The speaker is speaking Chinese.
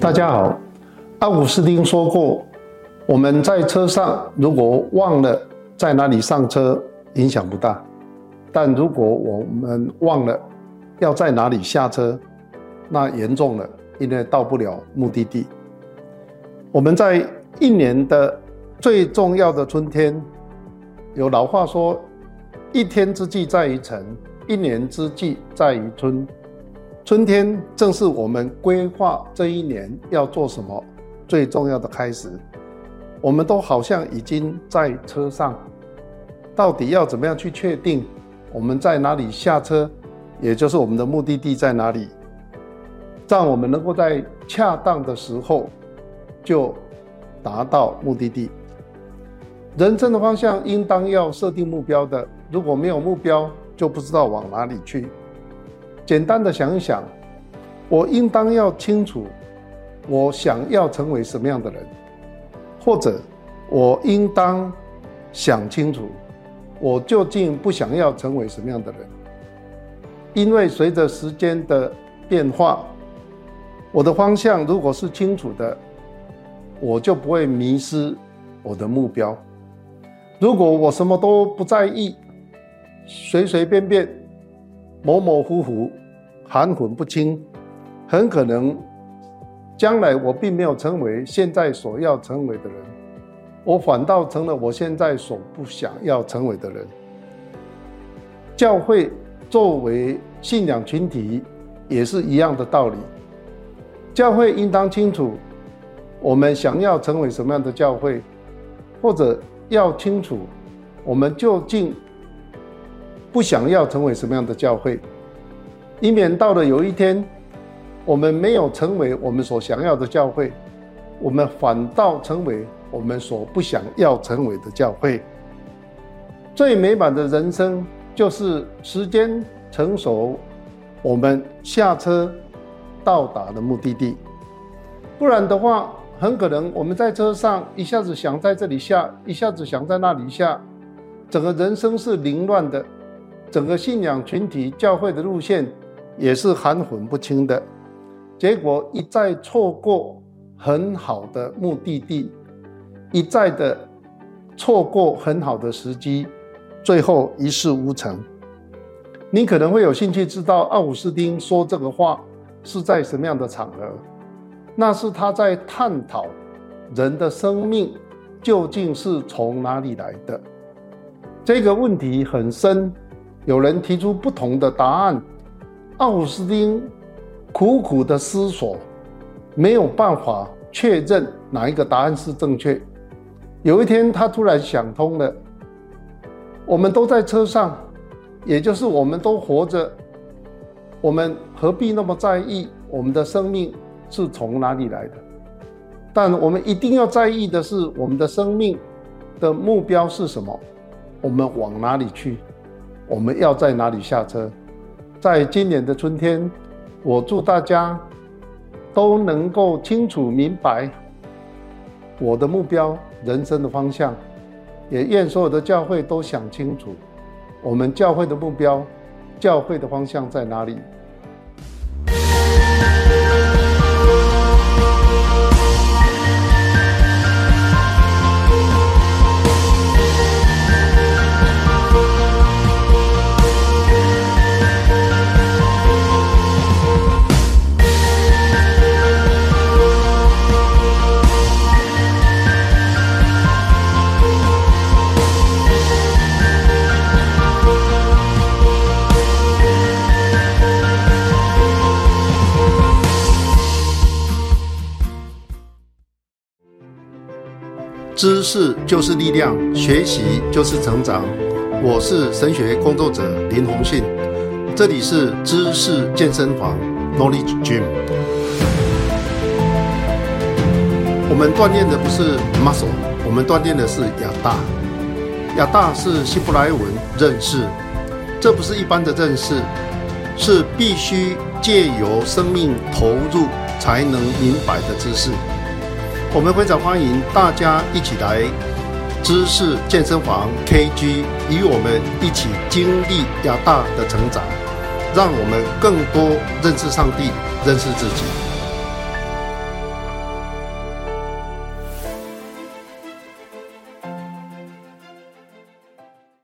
大家好，奥古斯丁说过，我们在车上如果忘了在哪里上车，影响不大；但如果我们忘了要在哪里下车，那严重了，因为到不了目的地。我们在一年的最重要的春天，有老话说：“一天之计在于晨，一年之计在于春。”春天正是我们规划这一年要做什么最重要的开始。我们都好像已经在车上，到底要怎么样去确定我们在哪里下车，也就是我们的目的地在哪里，让我们能够在恰当的时候就达到目的地。人生的方向应当要设定目标的，如果没有目标，就不知道往哪里去。简单的想一想，我应当要清楚，我想要成为什么样的人，或者我应当想清楚，我究竟不想要成为什么样的人。因为随着时间的变化，我的方向如果是清楚的，我就不会迷失我的目标。如果我什么都不在意，随随便便。模模糊糊、含混不清，很可能将来我并没有成为现在所要成为的人，我反倒成了我现在所不想要成为的人。教会作为信仰群体，也是一样的道理。教会应当清楚我们想要成为什么样的教会，或者要清楚我们究竟。不想要成为什么样的教会，以免到了有一天，我们没有成为我们所想要的教会，我们反倒成为我们所不想要成为的教会。最美满的人生就是时间成熟，我们下车到达的目的地。不然的话，很可能我们在车上一下子想在这里下，一下子想在那里下，整个人生是凌乱的。整个信仰群体教会的路线也是含混不清的，结果一再错过很好的目的地，一再的错过很好的时机，最后一事无成。你可能会有兴趣知道奥古斯丁说这个话是在什么样的场合？那是他在探讨人的生命究竟是从哪里来的。这个问题很深。有人提出不同的答案，奥古斯丁苦苦的思索，没有办法确认哪一个答案是正确。有一天，他突然想通了：我们都在车上，也就是我们都活着，我们何必那么在意我们的生命是从哪里来的？但我们一定要在意的是，我们的生命的目标是什么？我们往哪里去？我们要在哪里下车？在今年的春天，我祝大家都能够清楚明白我的目标、人生的方向，也愿所有的教会都想清楚我们教会的目标、教会的方向在哪里。知识就是力量，学习就是成长。我是神学工作者林宏信，这里是知识健身房 （Knowledge Gym）。我们锻炼的不是 muscle，我们锻炼的是亚大。亚大是希伯来文认识，这不是一般的认识，是必须借由生命投入才能明白的知识。我们非常欢迎大家一起来知识健身房 KG，与我们一起经历亚大的成长，让我们更多认识上帝，认识自己。